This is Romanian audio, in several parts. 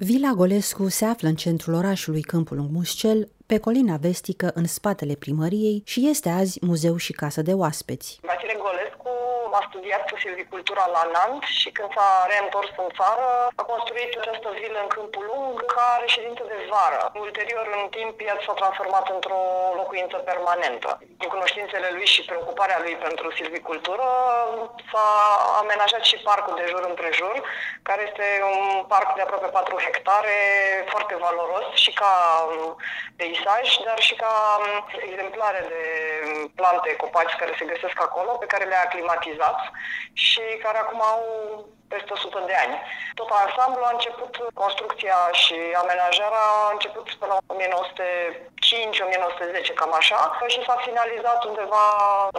Vila Golescu se află în centrul orașului Câmpul Lung Muscel, pe colina vestică în spatele primăriei și este azi muzeu și casă de oaspeți. Vasile Golescu a studiat silvicultura la Nant și când s-a reîntors în țară a construit această vilă în Câmpul Lung ca reședință de vară. Ulterior, în timp, ea s-a transformat într-o locuință permanentă. Din cunoștințele lui și preocuparea lui pentru silvicultură s-a amenajat și parcul de jur împrejur, care este un parc de aproape 4 hectare, foarte valoros și ca peisaj, dar și ca exemplare de plante, copaci care se găsesc acolo, pe care le-a aclimatizat și care acum au peste 100 de ani. Tot ansamblu a început construcția și amenajarea a început pe la 1905-1910, cam așa, și s-a finalizat undeva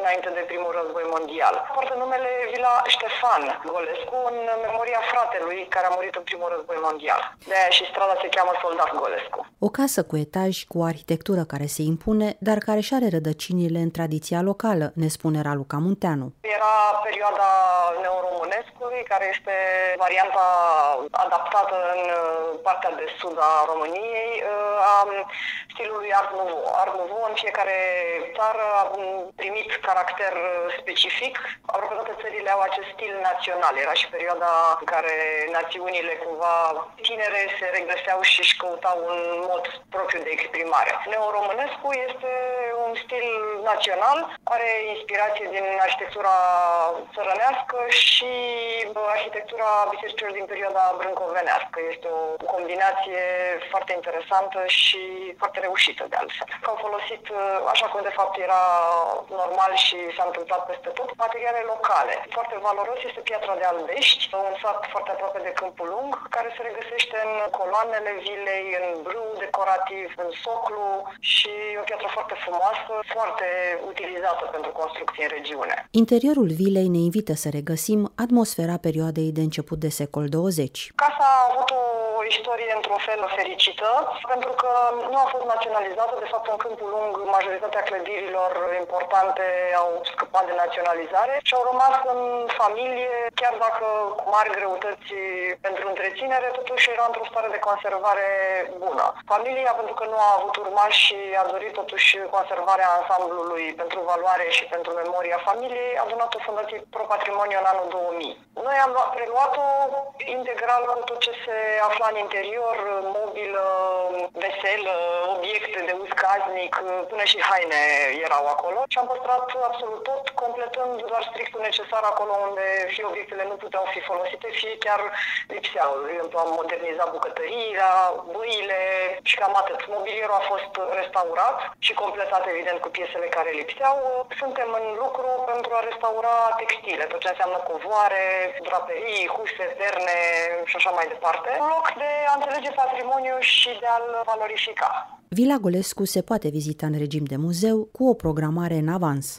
înainte de primul război mondial. Poartă numele Vila Ștefan Golescu în memoria fratelui care a murit în primul război mondial. De aia și strada se cheamă Soldat Golescu. O casă cu etaj cu o arhitectură care se impune, dar care și are rădăcinile în tradiția locală, ne spune Raluca Munteanu. Era perioada neoromânescului, care este varianta adaptată în uh, partea de sud a României uh, a stilului Art Nouveau. Art Nouveau în fiecare țară a primit caracter uh, specific. Aproape toate țările au acest stil național. Era și perioada în care națiunile cumva tinere se regăseau și își căutau un mod propriu de exprimare. Neoromânescu este un stil național, are inspirație din arhitectura țărănească și arhitectura bisericilor din perioada brâncovenească. Este o combinație foarte interesantă și foarte reușită de altfel. Au folosit, așa cum de fapt era normal și s-a întâmplat peste tot, materiale locale. Foarte valoros este piatra de Albești, un sat foarte aproape de Câmpul Lung, care se regăsește în coloanele vilei, în brâu decorativ, în soclu și o piatră foarte frumoasă, foarte utilizată pentru construcții în regiune. Interiorul vilei ne invită să regăsim atmosfera perioadei de început de secol 20. Casa a avut o istorie într-un fel fericită, pentru că nu a fost naționalizată. De fapt, în Câmpul Lung, majoritatea clădirilor importante au scăpat de naționalizare și au rămas în familie, chiar dacă cu mari greutăți pentru întreținere, totuși era într-o stare de conservare bună. Familia, pentru că nu a avut urmași și a dorit totuși conservarea ansamblului pentru valoare și pentru memoria familiei, a donat o fundație Pro Patrimoniu în anul 2000. Noi am preluat-o integral cu tot ce se afla în interior, mobilă, veselă, obiecte de uz casnic, până și haine erau acolo și am păstrat absolut tot, completând doar strictul necesar acolo unde fie obiectele nu puteau fi folosite, fie chiar lipseau. De exemplu, am modernizat bucătăria, băile și cam atât. Mobilierul a fost restaurat și completat, evident, cu piesele care lipseau. Suntem în lucru pentru a restaura textile, tot ce înseamnă covoare, draperii, huse, perne și așa mai departe. Un loc de a înțelege patrimoniu și de a-l valorifica. Vila Golescu se poate vizita în regim de muzeu cu o programare în avans.